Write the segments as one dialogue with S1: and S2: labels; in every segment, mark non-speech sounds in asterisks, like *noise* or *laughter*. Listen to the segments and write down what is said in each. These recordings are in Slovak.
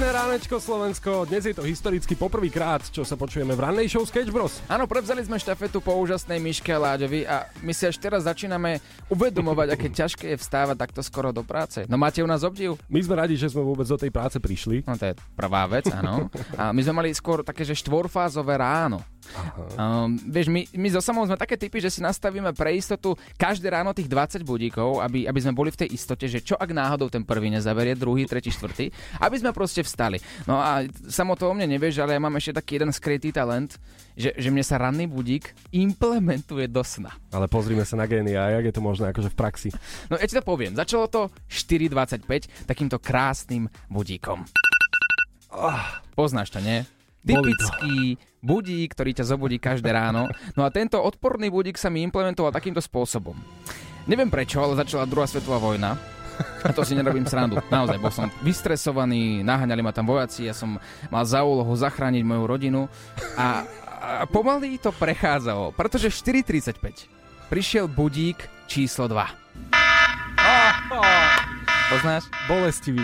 S1: Pekné ránečko Slovensko, dnes je to historicky poprvýkrát, čo sa počujeme v rannej show Sketch Bros.
S2: Áno, prevzali sme štafetu po úžasnej Myške a Láďovi a my si až teraz začíname uvedomovať, aké *laughs* ťažké je vstávať takto skoro do práce. No máte u nás obdiv?
S1: My sme radi, že sme vôbec do tej práce prišli.
S2: No to je prvá vec, áno. A my sme mali skôr také, že štvorfázové ráno. Um, vieš, my, my so samou sme také typy, že si nastavíme pre istotu každé ráno tých 20 budíkov, aby, aby sme boli v tej istote, že čo ak náhodou ten prvý nezaverie, druhý, tretí, štvrtý, aby sme proste vstali. No a samo to o mne nevieš, ale ja mám ešte taký jeden skrytý talent, že, že mne sa ranný budík implementuje do sna.
S1: Ale pozrime sa na génia, jak je to možné akože v praxi.
S2: No ja ti to poviem, začalo to 4.25 takýmto krásnym budíkom. Oh, poznáš to, nie? Typický budík, ktorý ťa zobudí každé ráno. No a tento odporný budík sa mi implementoval takýmto spôsobom. Neviem prečo, ale začala druhá svetová vojna. *laughs* A to si nerobím srandu. Naozaj, bol som vystresovaný, naháňali ma tam vojaci, ja som mal za úlohu zachrániť moju rodinu a, a pomaly to prechádzalo, pretože v 4.35 prišiel budík číslo 2. Poznáš?
S1: Bolestivý.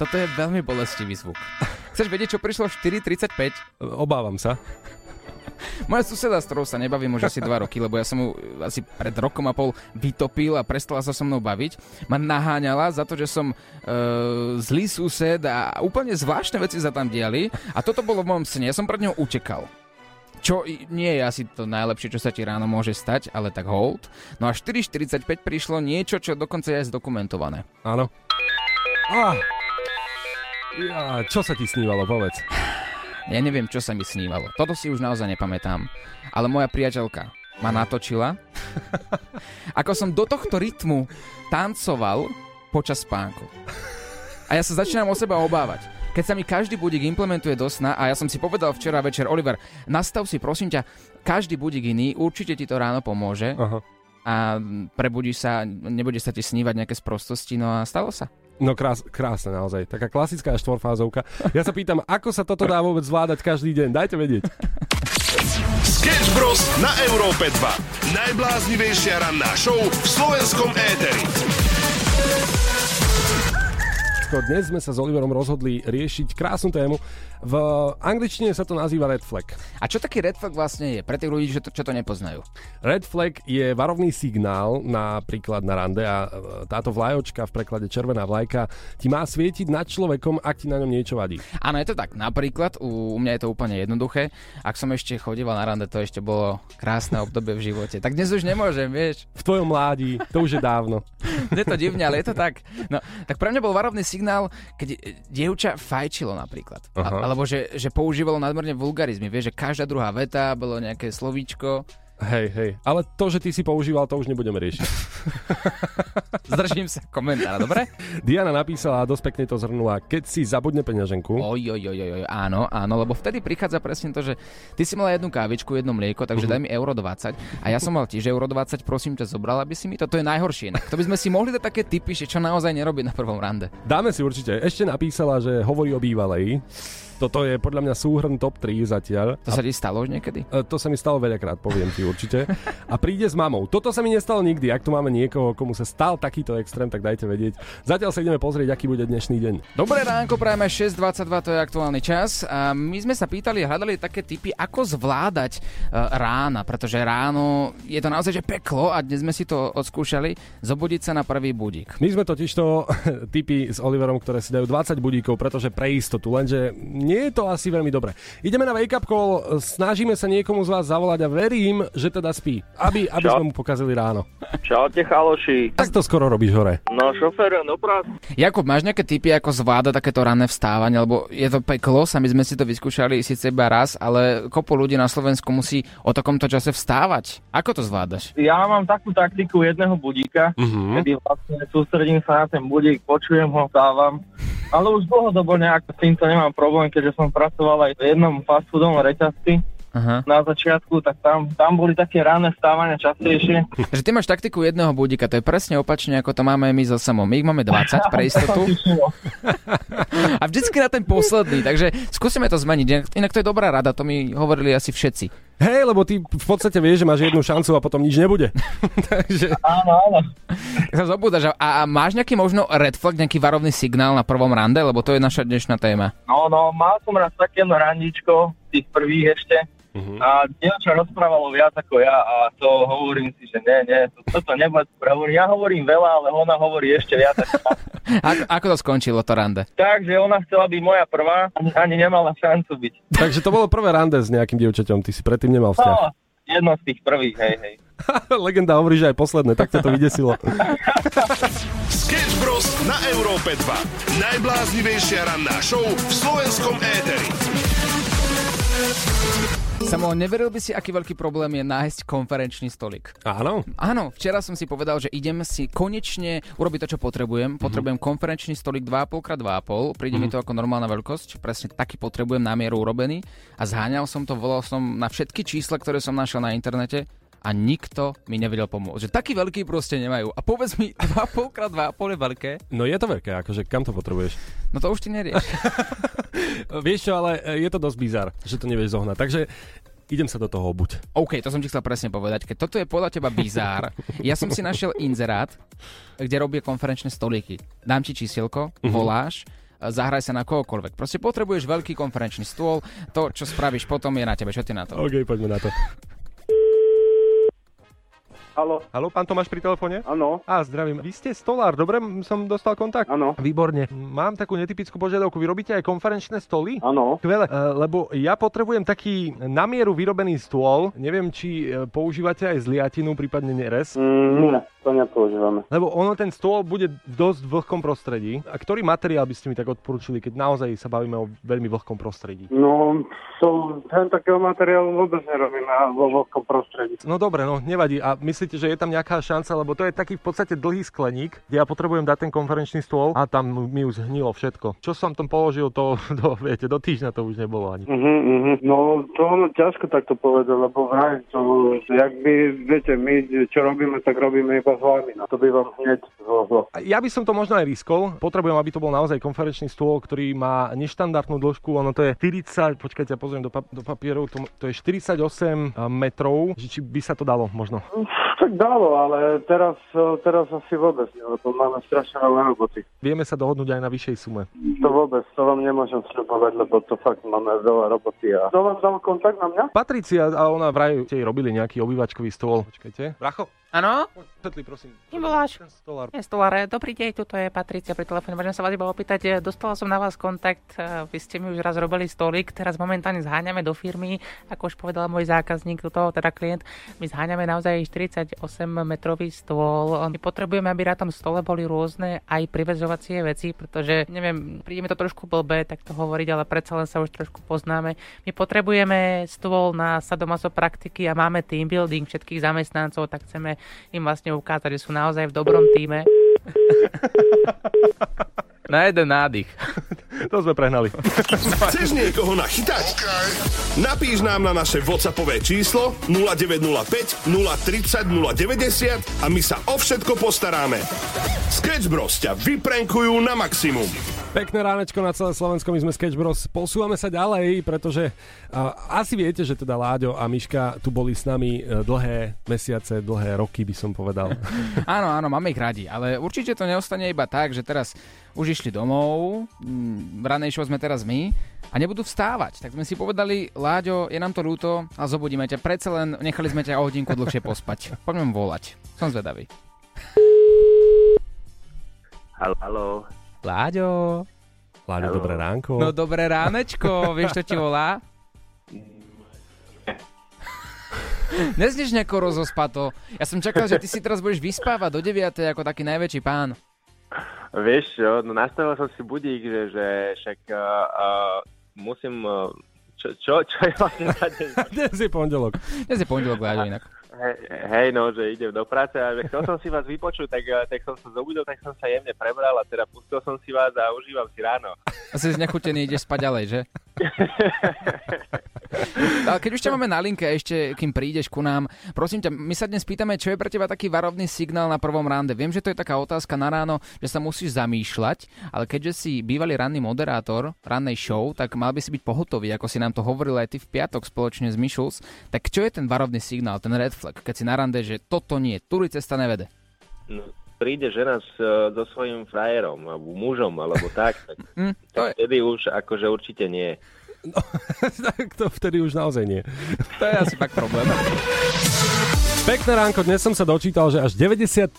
S2: Toto je veľmi bolestivý zvuk. Chceš vedieť, čo prišlo v 4.35?
S1: Obávam sa.
S2: Moja suseda, s ktorou sa nebavím už asi 2 roky, lebo ja som mu asi pred rokom a pol vytopil a prestala sa so mnou baviť, ma naháňala za to, že som e, zlý sused a úplne zvláštne veci sa tam diali a toto bolo v mojom sne, ja som pred ňou utekal. Čo nie je asi to najlepšie, čo sa ti ráno môže stať, ale tak hold. No a 4.45 prišlo niečo, čo dokonca je zdokumentované.
S1: Áno. Ah. Ja, čo sa ti snívalo, povedz.
S2: Ja neviem, čo sa mi snívalo. Toto si už naozaj nepamätám. Ale moja priateľka ma natočila, *laughs* ako som do tohto rytmu tancoval počas spánku. A ja sa začínam o seba obávať. Keď sa mi každý budík implementuje do sna a ja som si povedal včera večer, Oliver, nastav si prosím ťa každý budík iný, určite ti to ráno pomôže. Aha. A prebudíš sa, nebude sa ti snívať nejaké sprostosti, no a stalo sa.
S1: No krás, krásne naozaj. Taká klasická štvorfázovka. Ja sa pýtam, ako sa toto dá vôbec zvládať každý deň? Dajte vedieť.
S3: Sketch Bros. na Európe 2. Najbláznivejšia ranná show v slovenskom éteri.
S1: Dnes sme sa s Oliverom rozhodli riešiť krásnu tému. V angličtine sa to nazýva red flag.
S2: A čo taký red flag vlastne je? Pre tých ľudí, čo to, čo to nepoznajú.
S1: Red flag je varovný signál napríklad na rande a e, táto vlajočka v preklade červená vlajka ti má svietiť nad človekom, ak ti na ňom niečo vadí.
S2: Áno, je to tak. Napríklad u, u mňa je to úplne jednoduché. Ak som ešte chodíval na rande, to ešte bolo krásne obdobie v živote. Tak dnes už nemôžem, vieš.
S1: V tvojom mládí, to už je dávno. *laughs*
S2: je to divne, ale je to tak. No, tak pre mňa bol varovný signál signál, keď dievča fajčilo napríklad. A, alebo že, že používalo nadmerne vulgarizmy. Vieš, že každá druhá veta bolo nejaké slovíčko
S1: Hej, hej. Ale to, že ty si používal, to už nebudeme riešiť. *laughs*
S2: Zdržím sa komentára, dobre?
S1: Diana napísala a dosť pekne to zhrnula. Keď si zabudne peňaženku.
S2: Oj, oj, oj, oj, áno, áno, lebo vtedy prichádza presne to, že ty si mala jednu kávičku, jedno mlieko, takže uh-huh. daj mi euro 20 a ja som mal tiež euro 20, prosím ťa, zobral aby si mi to. To je najhoršie. Inak. To by sme si mohli dať také typy, že čo naozaj nerobiť na prvom rande.
S1: Dáme si určite. Ešte napísala, že hovorí o bývalej. Toto je podľa mňa súhrn top 3 zatiaľ.
S2: To sa ti stalo už niekedy?
S1: E, to sa mi stalo veľakrát, poviem ti určite. A príde s mamou. Toto sa mi nestalo nikdy. Ak tu máme niekoho, komu sa stal takýto extrém, tak dajte vedieť. Zatiaľ sa ideme pozrieť, aký bude dnešný deň.
S2: Dobré ránko, prajeme 6.22, to je aktuálny čas. A my sme sa pýtali, hľadali také typy, ako zvládať uh, rána, pretože ráno je to naozaj že peklo a dnes sme si to odskúšali, zobudiť sa na prvý budík.
S1: My sme totiž to *laughs* typy s Oliverom, ktoré si dajú 20 budíkov, pretože pre istotu, lenže nie je to asi veľmi dobre. Ideme na wake up call, snažíme sa niekomu z vás zavolať a verím, že teda spí, aby, aby sme mu pokazili ráno.
S4: Čaute chaloši.
S1: Tak to skoro robíš hore.
S4: No šofér, no prác.
S2: Jakub, máš nejaké typy, ako zvláda takéto ranné vstávanie, lebo je to peklo, sami sme si to vyskúšali síce iba raz, ale kopu ľudí na Slovensku musí o takomto čase vstávať. Ako to zvládaš?
S4: Ja mám takú taktiku jedného budíka, uh-huh. kedy vlastne sústredím sa na ten budík, počujem ho, vstávam ale už dlhodobo nejak s týmto nemám problém, keďže som pracoval aj v jednom fast foodovom reťazci
S2: Aha.
S4: na začiatku, tak tam, tam boli také ráne stávania častejšie. *laughs*
S2: Takže ty máš taktiku jedného budíka, to je presne opačne, ako to máme my so samom. My ich máme 20 pre *laughs* istotu a vždycky na ten posledný, takže skúsime to zmeniť. Inak to je dobrá rada, to mi hovorili asi všetci.
S1: Hej, lebo ty v podstate vieš, že máš jednu šancu a potom nič nebude. *laughs* Takže
S4: Áno, áno.
S2: Tak sa zobúdaš. A, a máš nejaký možno red flag, nejaký varovný signál na prvom rande, lebo to je naša dnešná téma.
S4: No, no, mal som raz také randičko, tých prvých ešte. A dievča rozprávalo viac ako ja a to hovorím si, že nie, nie, to, toto nebude. Hovorím, Ja hovorím veľa, ale ona hovorí ešte viac ako ja. *laughs*
S2: Ako, ako to skončilo, to rande?
S4: Takže ona chcela byť moja prvá, ani, nemala šancu byť. *laughs*
S1: Takže to bolo prvé rande s nejakým dievčaťom, ty si predtým nemal vzťah.
S4: No, jedno z tých prvých, hej, hej. *laughs*
S1: Legenda hovorí, že aj posledné, tak ťa to vydesilo.
S3: Sketch Bros. na Európe 2. Najbláznivejšia ranná show v slovenskom éteri.
S2: Samo, neveril by si, aký veľký problém je nájsť konferenčný stolik.
S1: Áno,
S2: Áno, včera som si povedal, že idem si konečne urobiť to, čo potrebujem. Potrebujem konferenčný stolik 2,5x2,5. Príde mi to ako normálna veľkosť. Presne taký potrebujem na mieru urobený. A zháňal som to, volal som na všetky čísla, ktoré som našiel na internete a nikto mi nevedel pomôcť. Že taký veľký proste nemajú. A povedz mi, 2,5x2,5 je veľké?
S1: no je to veľké, akože kam to potrebuješ?
S2: No to už ty nerieš. *laughs*
S1: Vieš čo, ale e, je to dosť bizar, že to nevieš zohnať. Takže idem sa do toho obuť.
S2: OK, to som ti chcel presne povedať. Keď toto je podľa teba bizár, *laughs* ja som si našiel inzerát, kde robia konferenčné stolíky. Dám ti čísielko, voláš, zahraj sa na kohokoľvek. Proste potrebuješ veľký konferenčný stôl, to, čo spravíš potom, je na tebe. Čo ty na to?
S1: OK, poďme na to.
S5: Halo,
S1: Haló, pán Tomáš pri telefóne?
S5: áno,
S1: Á, zdravím. Vy ste stolár, dobre? Som dostal kontakt?
S5: áno,
S1: Výborne. Mám takú netypickú požiadavku. Vy robíte aj konferenčné stoly?
S5: áno.
S1: Skvelé, e, lebo ja potrebujem taký na mieru vyrobený stôl. Neviem, či e, používate aj zliatinu, prípadne nerez.
S5: Mm, nie, to nepoužívame.
S1: Lebo ono ten stôl bude v dosť vlhkom prostredí. A ktorý materiál by ste mi tak odporúčili, keď naozaj sa bavíme o veľmi vlhkom prostredí?
S5: No, to, ten takého materiálu vôbec nerobíme vo vlhkom prostredí.
S1: No dobre, no nevadí. A myslíte, že je tam nejaká šanca, lebo to je taký v podstate dlhý skleník, kde ja potrebujem dať ten konferenčný stôl a tam mi už hnilo všetko. Čo som tam položil, to, *laughs* to viete, do týždňa to už nebolo ani.
S5: Uh-huh, uh-huh. No, to ono ťažko takto povedať, lebo vraj, to, jak by, viete, my čo robíme, tak robíme iba s vami. No, to by vám hneď zlo.
S1: A Ja by som to možno aj riskol. Potrebujem, aby to bol naozaj konferenčný stôl, ktorý má neštandardnú dĺžku. Ono to je 40, počkajte, ja pozriem do, pap- do papierov, to, to je 48 metrov, že či by sa to dalo možno.
S5: Tak dalo, ale teraz, teraz asi vôbec nie, lebo máme strašne veľa roboty.
S1: Vieme sa dohodnúť aj na vyššej sume.
S5: To vôbec, to vám nemôžem sľubovať, lebo to fakt máme veľa roboty. A... To vám dal kontakt na mňa?
S1: Patricia a ona vraj jej robili nejaký obývačkový stôl. Počkajte. Bracho,
S6: Áno?
S1: Petli, prosím.
S6: Kým voláš?
S1: Stolár.
S6: Je Stolare, dobrý deň, tuto je Patricia pri telefóne. Môžem sa vás iba opýtať, e, dostala som na vás kontakt, e, vy ste mi už raz robili stolík, teraz momentálne zháňame do firmy, ako už povedal môj zákazník, toho teda klient, my zháňame naozaj 48 metrový stôl. My potrebujeme, aby na tom stole boli rôzne aj privezovacie veci, pretože neviem, príde mi to trošku blbé tak to hovoriť, ale predsa len sa už trošku poznáme. My potrebujeme stôl na sadomaso praktiky a máme team building všetkých zamestnancov, tak chceme im vlastne ukázať, že sú naozaj v dobrom týme. *laughs*
S2: Na jeden nádych. *laughs*
S1: To sme prehnali. *laughs*
S3: Chceš niekoho nachytať? Napíš nám na naše WhatsAppové číslo 0905 030 090 a my sa o všetko postaráme. Sketch Bros ťa vyprenkujú na maximum.
S1: Pekné ránečko na celé Slovensko, my sme Sketch Bros. Posúvame sa ďalej, pretože a, asi viete, že teda Láďo a Miška tu boli s nami e, dlhé mesiace, dlhé roky by som povedal. *laughs*
S2: Áno, áno, máme ich radi, ale určite to neostane iba tak, že teraz už išli domov, mm, v ranej show sme teraz my a nebudú vstávať. Tak sme si povedali, Láďo, je nám to ľúto a zobudíme ťa. Predsa len nechali sme ťa o hodinku dlhšie pospať. *laughs* Poďme mu volať. Som zvedavý.
S7: Halo, halo.
S2: Láďo.
S1: Láďo,
S7: Hello.
S1: dobré ránko.
S2: No dobré ránečko, *laughs* vieš, čo ti volá? Neznieš nejako rozospato. Ja som čakal, že ty si teraz budeš vyspávať do 9. ako taký najväčší pán.
S7: Vieš čo, no nastavil som si budík, že, že však uh, uh, musím... Uh, čo, čo, čo je vlastne za deň? *laughs*
S1: Dnes je pondelok.
S2: Dnes je pondelok, Láďo, inak.
S7: Hej, hej, no, že idem do práce a že chcel som si vás vypočuť, tak, uh, tak som sa zobudil, tak som sa jemne prebral a teda pustil som si vás a užívam si ráno.
S2: A si znechutený, ideš spať ďalej, že? *laughs* Ale keď už ťa máme na linke, ešte kým prídeš ku nám, prosím ťa, my sa dnes pýtame, čo je pre teba taký varovný signál na prvom rande. Viem, že to je taká otázka na ráno, že sa musíš zamýšľať, ale keďže si bývalý ranný moderátor rannej show, tak mal by si byť pohotový, ako si nám to hovoril aj ty v piatok spoločne s Mišuls. Tak čo je ten varovný signál, ten red flag, keď si na rande, že toto nie, tu cesta nevede?
S7: No, príde žena s, e, so svojím frajerom, alebo mužom, alebo tak, tak, *laughs*
S2: to
S7: tak
S2: je,
S7: vtedy už akože určite nie. *laughs*
S1: tak to vtedy už naozaj nie.
S2: to je asi fakt problém. *laughs*
S1: Pekné ránko, dnes som sa dočítal, že až 93%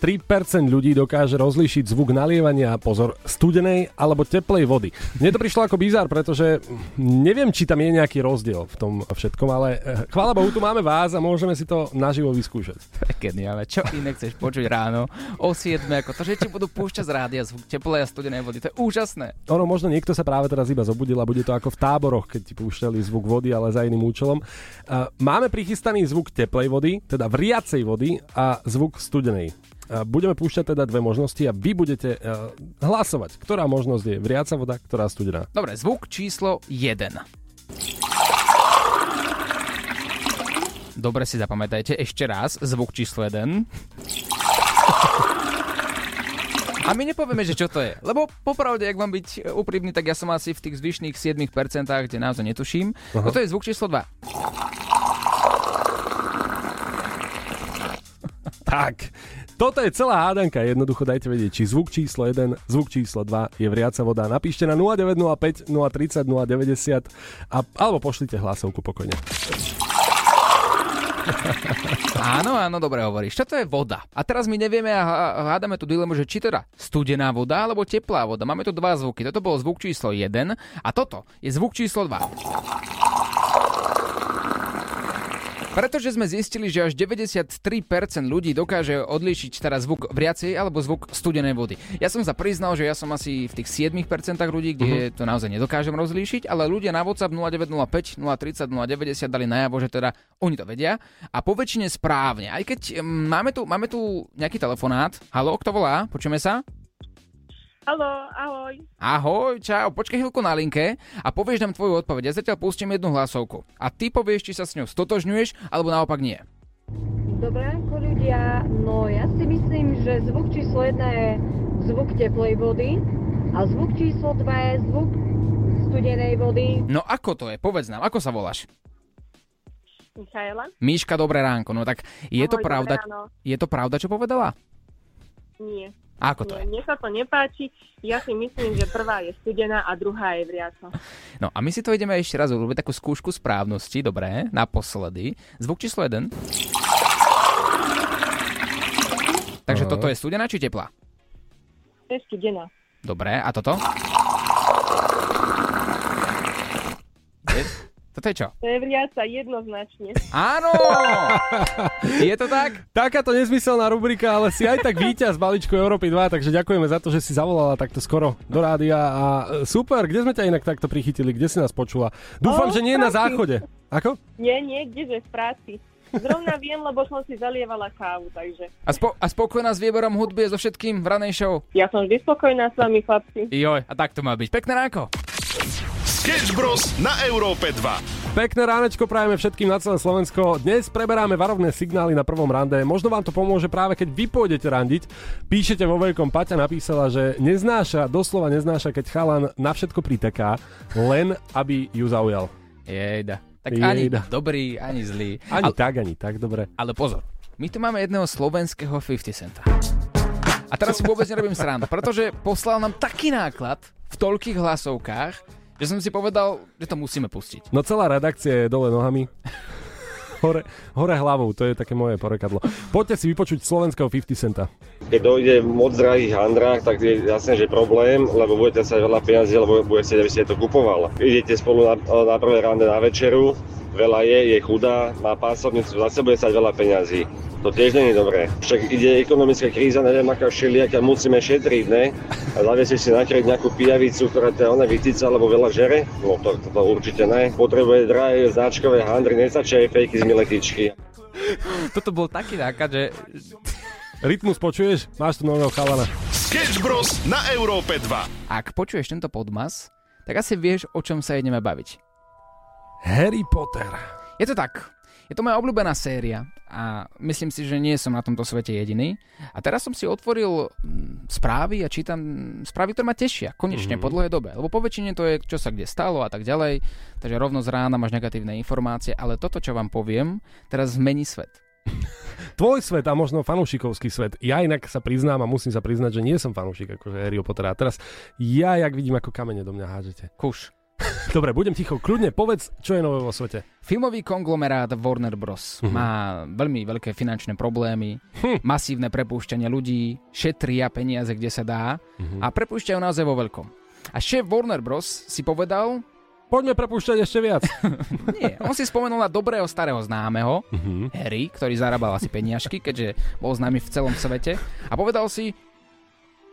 S1: ľudí dokáže rozlíšiť zvuk nalievania, pozor, studenej alebo teplej vody. Mne to prišlo ako bizár, pretože neviem, či tam je nejaký rozdiel v tom všetkom, ale eh, chvála Bohu, tu máme vás a môžeme si to naživo vyskúšať.
S2: Geniálne. Čo iné chceš počuť ráno o 7, ako to, že ti budú púšťať z rádia zvuk teplej a studenej vody. To je úžasné.
S1: Ono, možno niekto sa práve teraz iba zobudil a bude to ako v táboroch, keď ti púšťali zvuk vody, ale za iným účelom. Uh, Máme prichystaný zvuk teplej vody, teda vriacej vody a zvuk studenej. Budeme púšťať teda dve možnosti a vy budete uh, hlasovať, ktorá možnosť je vriaca voda, ktorá studená.
S2: Dobre, zvuk číslo 1. Dobre si zapamätajte ešte raz zvuk číslo 1. A my nepovieme, že čo to je. Lebo popravde, ak mám byť úprimný, tak ja som asi v tých zvyšných 7%, kde naozaj netuším.
S1: Aha.
S2: Toto je zvuk číslo 2.
S1: Tak, toto je celá hádanka. Jednoducho dajte vedieť, či zvuk číslo 1, zvuk číslo 2 je vriaca voda. Napíšte na 0905 030 090 a, alebo pošlite hlasovku pokojne.
S2: Áno, áno, dobre hovoríš. Čo to je voda? A teraz my nevieme a há- hádame tú dilemu, že či teda studená voda alebo teplá voda. Máme tu dva zvuky. Toto bol zvuk číslo 1 a toto je zvuk číslo 2. Pretože sme zistili, že až 93% ľudí dokáže odlíšiť teraz zvuk vriacej alebo zvuk studenej vody. Ja som sa priznal, že ja som asi v tých 7% ľudí, kde to naozaj nedokážem rozlíšiť, ale ľudia na WhatsApp 0905 030 090 dali najavo, že teda oni to vedia a po väčšine správne. Aj keď mm, máme tu, máme tu nejaký telefonát. Halo, kto volá? Počujeme sa?
S8: Haló, ahoj.
S2: Ahoj, čau, počkaj chvíľku na linke a povieš nám tvoju odpoveď. Ja zatiaľ pustím jednu hlasovku. A ty povieš, či sa s ňou stotožňuješ, alebo naopak nie.
S8: Dobré ako ľudia, no ja si myslím, že zvuk číslo 1 je zvuk teplej vody a zvuk číslo 2 je zvuk studenej vody.
S2: No ako to je? Povedz nám, ako sa voláš?
S8: Michaela?
S2: Míška, dobré ránko. No tak je to
S8: Ahoj,
S2: pravda,
S8: dobré ráno.
S2: je to pravda, čo povedala?
S8: Nie.
S2: Ako to je?
S8: mne sa to nepáči. Ja si myslím, že prvá je studená a druhá je vriaca.
S2: No a my si to ideme ešte raz urobiť takú skúšku správnosti, dobré, naposledy. Zvuk číslo 1. Takže toto je studená či teplá?
S8: To je studená.
S2: Dobre, a toto? Toto je čo?
S8: To je vriaca jednoznačne.
S2: Áno! *laughs* Je to tak?
S1: Takáto nezmyselná rubrika, ale si aj tak víťaz balíčku Európy 2, takže ďakujeme za to, že si zavolala takto skoro do rádia a e, super, kde sme ťa inak takto prichytili, kde si nás počula? Dúfam,
S8: O,
S1: že nie na záchode. Ako?
S8: Nie, nie, kdeže v práci. Zrovna viem, lebo som si zalievala kávu, takže...
S2: A, spo- a spokojná s výberom hudby je so všetkým v ranej show?
S8: Ja som vždy spokojná s vami, chlapci.
S2: Joj, a tak to má byť. Pekné ránko.
S3: Sketch Bros. na Európe 2.
S1: Pekné ránečko prajeme všetkým na celé Slovensko. Dnes preberáme varovné signály na prvom rande. Možno vám to pomôže práve keď vy pôjdete randiť. Píšete vo veľkom, Paťa napísala, že neznáša, doslova neznáša, keď chalan na všetko priteká, len aby ju zaujal.
S2: Jejda. Tak ani
S1: Jejda.
S2: dobrý, ani zlý.
S1: Ani
S2: Ale,
S1: tak, ani tak, dobre.
S2: ale pozor, my tu máme jedného slovenského 50 centa. A teraz si vôbec nerobím srandu, pretože poslal nám taký náklad v toľkých hlasovkách, že som si povedal, že to musíme pustiť.
S1: No celá redakcia je dole nohami. Hore, hore hlavou, to je také moje porekadlo. Poďte si vypočuť slovenského 50 centa.
S9: Keď dojde v moc drahých handrách, tak je jasné, že problém, lebo budete sa veľa peniazí, lebo budete, aby ste to kupoval. Idete spolu na, na prvé rande na večeru, veľa je, je chudá, má pásovnicu, zase bude stať veľa peňazí. To tiež je dobré. Však ide ekonomická kríza, neviem aká všelijaká, musíme šetriť, ne? A zaviesiť si nakryť nejakú pijavicu, ktorá to ona vytica, alebo veľa žere? No to, to, to určite ne. Potrebuje drahé značkové handry, nestačia aj fejky z miletičky.
S2: Toto bol taký náklad, že...
S1: Rytmus počuješ? Máš tu nového chalana.
S3: Sketch Bros. na Európe 2.
S2: Ak počuješ tento podmas, tak asi vieš, o čom sa ideme baviť.
S1: Harry Potter.
S2: Je to tak. Je to moja obľúbená séria a myslím si, že nie som na tomto svete jediný. A teraz som si otvoril mm, správy a čítam správy, ktoré ma tešia. Konečne mm-hmm. po dlhej dobe. Lebo po väčšine to je, čo sa kde stalo a tak ďalej. Takže rovno z rána máš negatívne informácie. Ale toto, čo vám poviem, teraz zmení svet. *laughs*
S1: Tvoj svet a možno fanúšikovský svet. Ja inak sa priznám a musím sa priznať, že nie som fanúšik akože Harry Pottera. A teraz ja, jak vidím, ako kamene do mňa hážete.
S2: Kuš.
S1: Dobre, budem ticho. Kľudne povedz, čo je nové vo svete.
S2: Filmový konglomerát Warner Bros. Uh-huh. má veľmi veľké finančné problémy, hm. masívne prepúšťanie ľudí, šetria peniaze, kde sa dá uh-huh. a prepúšťajú naozaj vo veľkom. A šéf Warner Bros. si povedal,
S1: Poďme prepúšťať ešte viac. *laughs*
S2: Nie, on si spomenul na dobrého starého známeho, uh-huh. Harry, ktorý zarábal asi peniažky, keďže bol známy v celom svete. A povedal si,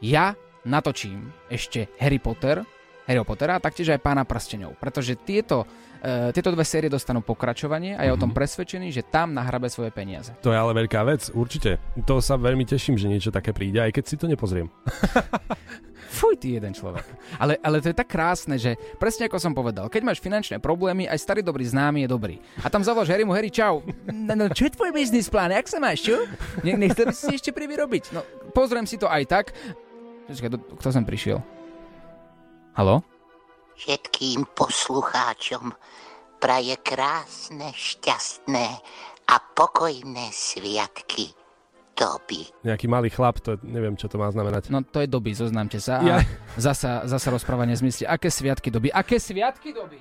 S2: ja natočím ešte Harry Potter, Harry Pottera a taktiež aj Pána prstenov. Pretože tieto, uh, tieto dve série dostanú pokračovanie a je mm-hmm. o tom presvedčený, že tam nahrabe svoje peniaze.
S1: To je ale veľká vec, určite. To sa veľmi teším, že niečo také príde, aj keď si to nepozriem. *laughs*
S2: Fuj, ty jeden človek. Ale, ale to je tak krásne, že presne ako som povedal, keď máš finančné problémy, aj starý dobrý známy je dobrý. A tam zavoláš Harrymu, Harry, čau. No, no čo je tvoj biznis plán? Jak sa máš, čo? Ne, nechcel by si ešte prvý robiť? No, pozriem si to aj tak. Počkaj, kto sem prišiel? Halo?
S10: Všetkým poslucháčom praje krásne, šťastné a pokojné sviatky doby.
S1: Nejaký malý chlap, to neviem, čo to má znamenať.
S2: No to je doby, zoznámte sa. A ja. zasa, zasa rozprávanie zmysli. Aké sviatky doby? Aké sviatky doby?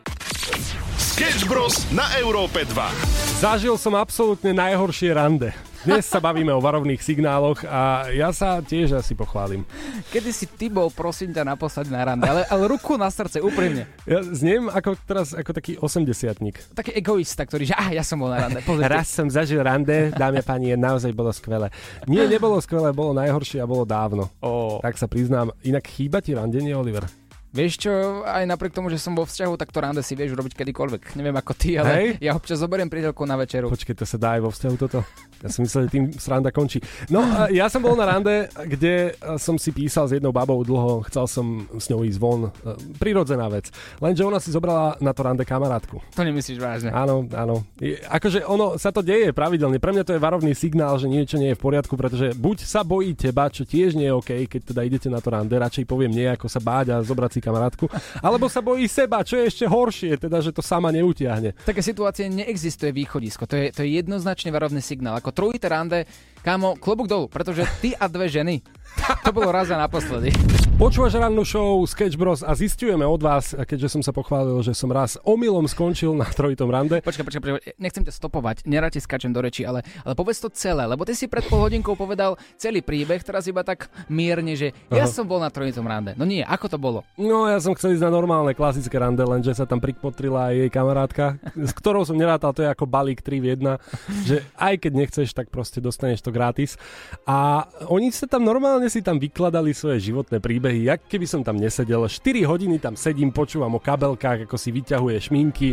S3: Sketch Bros. na Európe 2.
S1: Zažil som absolútne najhoršie rande. Dnes sa bavíme o varovných signáloch a ja sa tiež asi pochválim.
S2: Kedy si ty bol, prosím ťa, naposledy na rande, ale, ale ruku na srdce, úprimne.
S1: Ja zniem ako teraz ako taký 80
S2: Taký egoista, ktorý, že ah, ja som bol na rande. Pozrite.
S1: Raz som zažil rande, dámy a páni, naozaj bolo skvelé. Nie, nebolo skvelé, bolo najhoršie a bolo dávno.
S2: Oh.
S1: Tak sa priznám. Inak chýba ti randenie, Oliver?
S2: Vieš čo, aj napriek tomu, že som vo vzťahu, tak to rande si vieš urobiť kedykoľvek. Neviem ako ty, ale Hej? ja občas zoberiem prídelku na večeru.
S1: Počkej, to sa dá aj vo vzťahu toto? Ja som myslel, že tým sranda končí. No, ja som bol na rande, kde som si písal s jednou babou dlho, chcel som s ňou ísť von. Prirodzená vec. Lenže ona si zobrala na to rande kamarátku.
S2: To nemyslíš vážne?
S1: Áno, áno. Akože ono sa to deje pravidelne. Pre mňa to je varovný signál, že niečo nie je v poriadku, pretože buď sa bojí teba, čo tiež nie je OK, keď teda idete na to rande, radšej poviem nie, ako sa báť a zobrať si kamarátku, alebo sa bojí seba, čo je ešte horšie, teda, že to sama neutiahne.
S2: Také situácie neexistuje východisko. To je, to je jednoznačne varovný signál. Ako trojité rande, kámo, klobúk dolu, pretože ty a dve ženy to bolo raz a naposledy.
S1: Počúvaš rannú show Sketch Bros a zistujeme od vás, keďže som sa pochválil, že som raz omylom skončil na trojitom rande.
S2: Počkaj, počkaj, počkaj, nechcem ťa stopovať, nerad ti skačem do reči, ale, ale povedz to celé, lebo ty si pred pol hodinkou povedal celý príbeh, teraz iba tak mierne, že ja Aha. som bol na trojitom rande. No nie, ako to bolo?
S1: No ja som chcel ísť na normálne klasické rande, lenže sa tam prikpotrila aj jej kamarátka, s ktorou som nerátal, to je ako balík 3 v 1, že aj keď nechceš, tak proste dostaneš to gratis. A oni sa tam normálne si tam vykladali svoje životné príbehy, jak keby som tam nesedel. 4 hodiny tam sedím, počúvam o kabelkách, ako si vyťahuje šminky,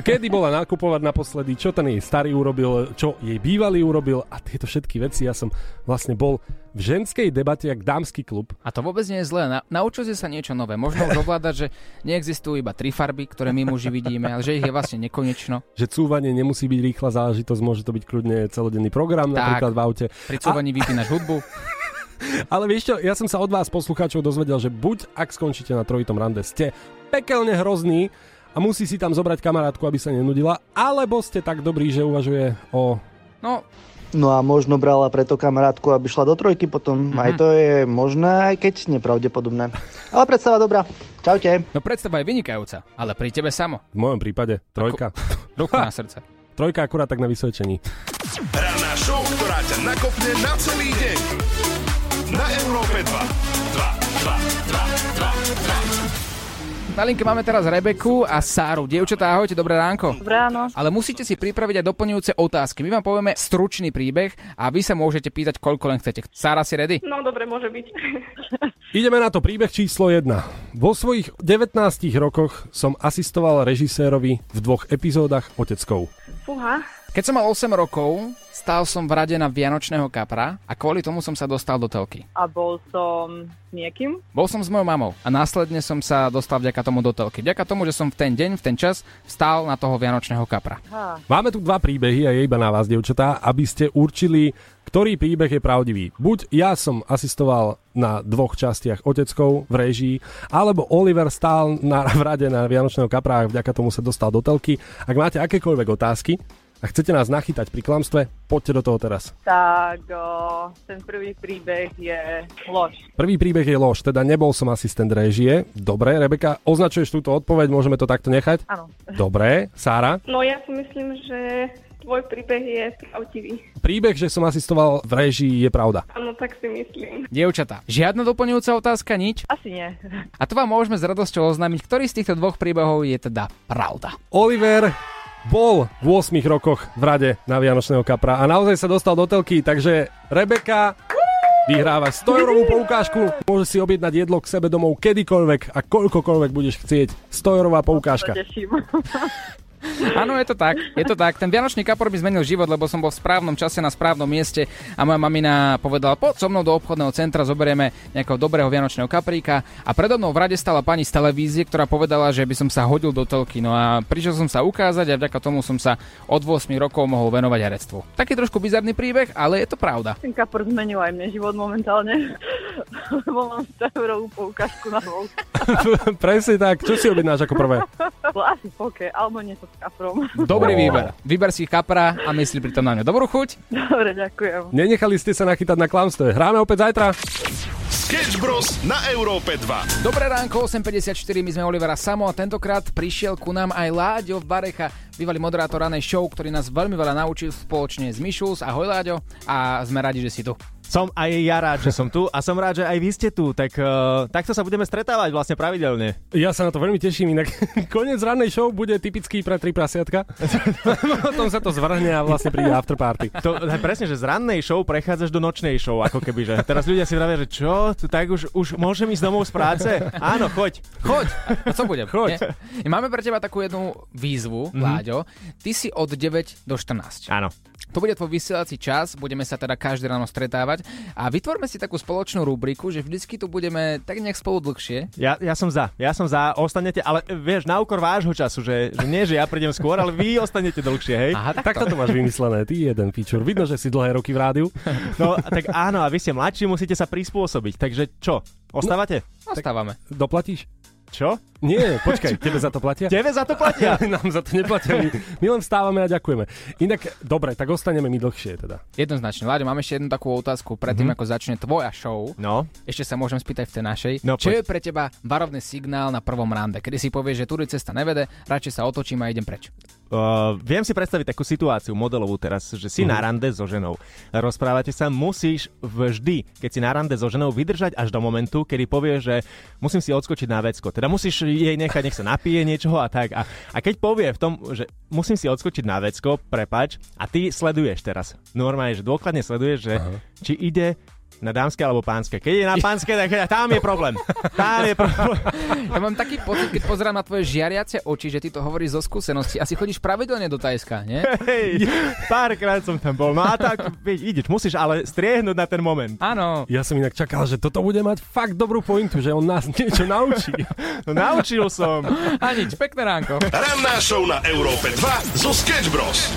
S1: kedy bola nakupovať naposledy, čo ten jej starý urobil, čo jej bývalý urobil a tieto všetky veci. Ja som vlastne bol v ženskej debate jak dámsky klub.
S2: A to vôbec nie je zlé. Na, naučil si sa niečo nové. Možno už ovládať, že neexistujú iba tri farby, ktoré my muži vidíme, ale že ich je vlastne nekonečno.
S1: Že cúvanie nemusí byť rýchla záležitosť, môže to byť kľudne celodenný program, tak, napríklad v aute.
S2: Pri cúvaní a... vypínaš hudbu. *laughs* *laughs*
S1: Ale vieš čo, ja som sa od vás poslucháčov dozvedel, že buď ak skončíte na trojitom rande, ste pekelne hrozný a musí si tam zobrať kamarátku, aby sa nenudila, alebo ste tak dobrí, že uvažuje o...
S2: No,
S11: No a možno brala preto kamarátku, aby šla do trojky potom. Mm-hmm. Aj to je možné, aj keď nepravdepodobné. Ale predstava dobrá. Čaute.
S2: No predstava je vynikajúca, ale pri tebe samo.
S1: V mojom prípade trojka.
S2: Ruku na srdce.
S1: Trojka akurát tak na vysvedčení.
S3: Ranná show, ktorá ťa nakopne na celý deň na Európe 2. 2, 2, 2, 2, 2.
S2: Na linke máme teraz Rebeku a Sáru. Dievčatá, ahojte, dobré ránko.
S12: Dobré ráno.
S2: Ale musíte si pripraviť aj doplňujúce otázky. My vám povieme stručný príbeh a vy sa môžete pýtať, koľko len chcete. Sára, si ready?
S12: No, dobre, môže byť. *laughs*
S1: Ideme na to príbeh číslo 1. Vo svojich 19 rokoch som asistoval režisérovi v dvoch epizódach Oteckov.
S12: Fúha,
S2: Keď som mal 8 rokov, stál som v rade na Vianočného kapra a kvôli tomu som sa dostal do telky.
S12: A bol som niekým?
S2: Bol som s mojou mamou a následne som sa dostal vďaka tomu do telky. Vďaka tomu, že som v ten deň, v ten čas stál na toho Vianočného kapra.
S12: Ha.
S1: Máme tu dva príbehy a je iba na vás, devčatá, aby ste určili, ktorý príbeh je pravdivý. Buď ja som asistoval na dvoch častiach oteckov v režii, alebo Oliver stál na, v rade na Vianočného kapra a vďaka tomu sa dostal do telky. Ak máte akékoľvek otázky a chcete nás nachytať pri klamstve, poďte do toho teraz.
S12: Tak o, ten prvý príbeh je lož.
S1: Prvý príbeh je lož, teda nebol som asistent režie. Dobre, Rebeka, označuješ túto odpoveď, môžeme to takto nechať?
S12: Áno.
S1: Dobre, Sára?
S13: No ja si myslím, že tvoj príbeh je pravdivý.
S1: Príbeh, že som asistoval v režii, je pravda.
S13: Áno, tak si myslím.
S2: Dievčatá, žiadna doplňujúca otázka, nič?
S12: Asi nie.
S2: A to vám môžeme s radosťou oznámiť, ktorý z týchto dvoch príbehov je teda pravda.
S1: Oliver bol v 8 rokoch v rade na Vianočného kapra a naozaj sa dostal do telky, takže Rebeka vyhráva 100 eurovú poukážku, môže si objednať jedlo k sebe domov kedykoľvek a koľkokoľvek budeš chcieť. 100 eurová poukážka. *laughs*
S2: Áno, je to tak, je to tak. Ten Vianočný kapor mi zmenil život, lebo som bol v správnom čase na správnom mieste a moja mamina povedala, poď so mnou do obchodného centra, zoberieme nejakého dobrého Vianočného kapríka a predo mnou v rade stala pani z televízie, ktorá povedala, že by som sa hodil do telky. No a prišiel som sa ukázať a vďaka tomu som sa od 8 rokov mohol venovať herectvu. Taký trošku bizarný príbeh, ale je to pravda.
S12: Ten kapor zmenil aj mne život momentálne, lebo mám 100 eurovú poukážku na. *laughs*
S1: Presne tak, čo si objednáš ako prvé? *laughs*
S12: Asi poke, alebo niečo kaprom.
S2: Dobrý výber. Vyber si kapra a myslí pritom na ňu. Dobrú chuť.
S12: Dobre, ďakujem.
S1: Nenechali ste sa nachytať na klamstve. Hráme opäť zajtra.
S3: Sketch Bros. na Európe 2.
S2: Dobré ránko, 8.54, my sme Olivera Samo a tentokrát prišiel ku nám aj Láďo Barecha, bývalý moderátor ranej show, ktorý nás veľmi veľa naučil spoločne s Mišus. Ahoj Láďo a sme radi, že si tu.
S14: Som aj ja rád, že som tu a som rád, že aj vy ste tu, tak uh, takto sa budeme stretávať vlastne pravidelne.
S1: Ja sa na to veľmi teším, inak *laughs* koniec rannej show bude typický pre tri prasiatka. *laughs* Potom sa to zvrhne a vlastne príde afterparty.
S14: To, presne, že z rannej show prechádzaš do nočnej show, ako keby, že teraz ľudia si vravia, že čo, tak už, už môžem ísť domov z práce? Áno, choď.
S2: Choď, a co budem?
S14: Choď.
S2: Nie? Máme pre teba takú jednu výzvu, mm-hmm. Láďo. Ty si od 9 do 14.
S14: Áno.
S2: To bude tvoj vysielací čas, budeme sa teda každé ráno stretávať a vytvorme si takú spoločnú rubriku, že vždycky tu budeme tak nejak spolu dlhšie.
S14: Ja, ja som za, ja som za, ostanete, ale vieš, na úkor vášho času, že, že nie, že ja prídem skôr, ale vy *laughs* ostanete dlhšie, hej?
S2: Aha,
S1: Tak to máš vymyslené, ty jeden feature. Vidno, že si dlhé roky v rádiu.
S14: No, tak áno, a vy ste mladší, musíte sa prispôsobiť, takže čo, ostávate?
S2: Ostávame.
S1: Doplatíš?
S14: Čo?
S1: Nie, počkaj, tebe za to platia?
S14: Tebe za to platia? *laughs*
S1: Nám za to neplatia, my, my len vstávame a ďakujeme. Inak, dobre, tak ostaneme my dlhšie teda.
S2: Jednoznačne. Láďo, mám ešte jednu takú otázku predtým, mm-hmm. ako začne tvoja show.
S14: No.
S2: Ešte sa môžem spýtať v tej našej.
S14: No,
S2: Čo
S14: poď.
S2: je pre teba varovný signál na prvom rande, kedy si povieš, že tudy cesta nevede, radšej sa otočím a idem preč.
S14: Uh, viem si predstaviť takú situáciu modelovú teraz, že si
S1: Mhm.
S14: na rande so ženou. Rozprávate sa, musíš vždy, keď si na rande so ženou, vydržať až do momentu, kedy povie, že musím si odskočiť na vecko. Teda musíš jej nechať, nech sa napije niečoho a tak. A, a keď povie v tom, že musím si odskočiť na vecko, prepač, a ty sleduješ teraz. Normálne, že dôkladne sleduješ, že či ide na dámske alebo pánske. Keď je na pánske, tak *laughs* tam je problém. Tam je problém. *laughs*
S2: Ja mám taký pocit, keď pozerám na tvoje žiariace oči, že ty to hovoríš zo skúsenosti. Asi chodíš pravidelne do Tajska, nie? *laughs*
S14: Hej, párkrát som tam bol. No a tak, vieš, ideš, musíš ale striehnúť na ten moment.
S2: Áno.
S1: Ja som inak čakal, že toto bude mať fakt dobrú pointu, že on nás niečo naučí.
S14: No naučil som.
S2: A nič, pekné ránko.
S3: Ranná show na Európe 2 zo Sketch Bros.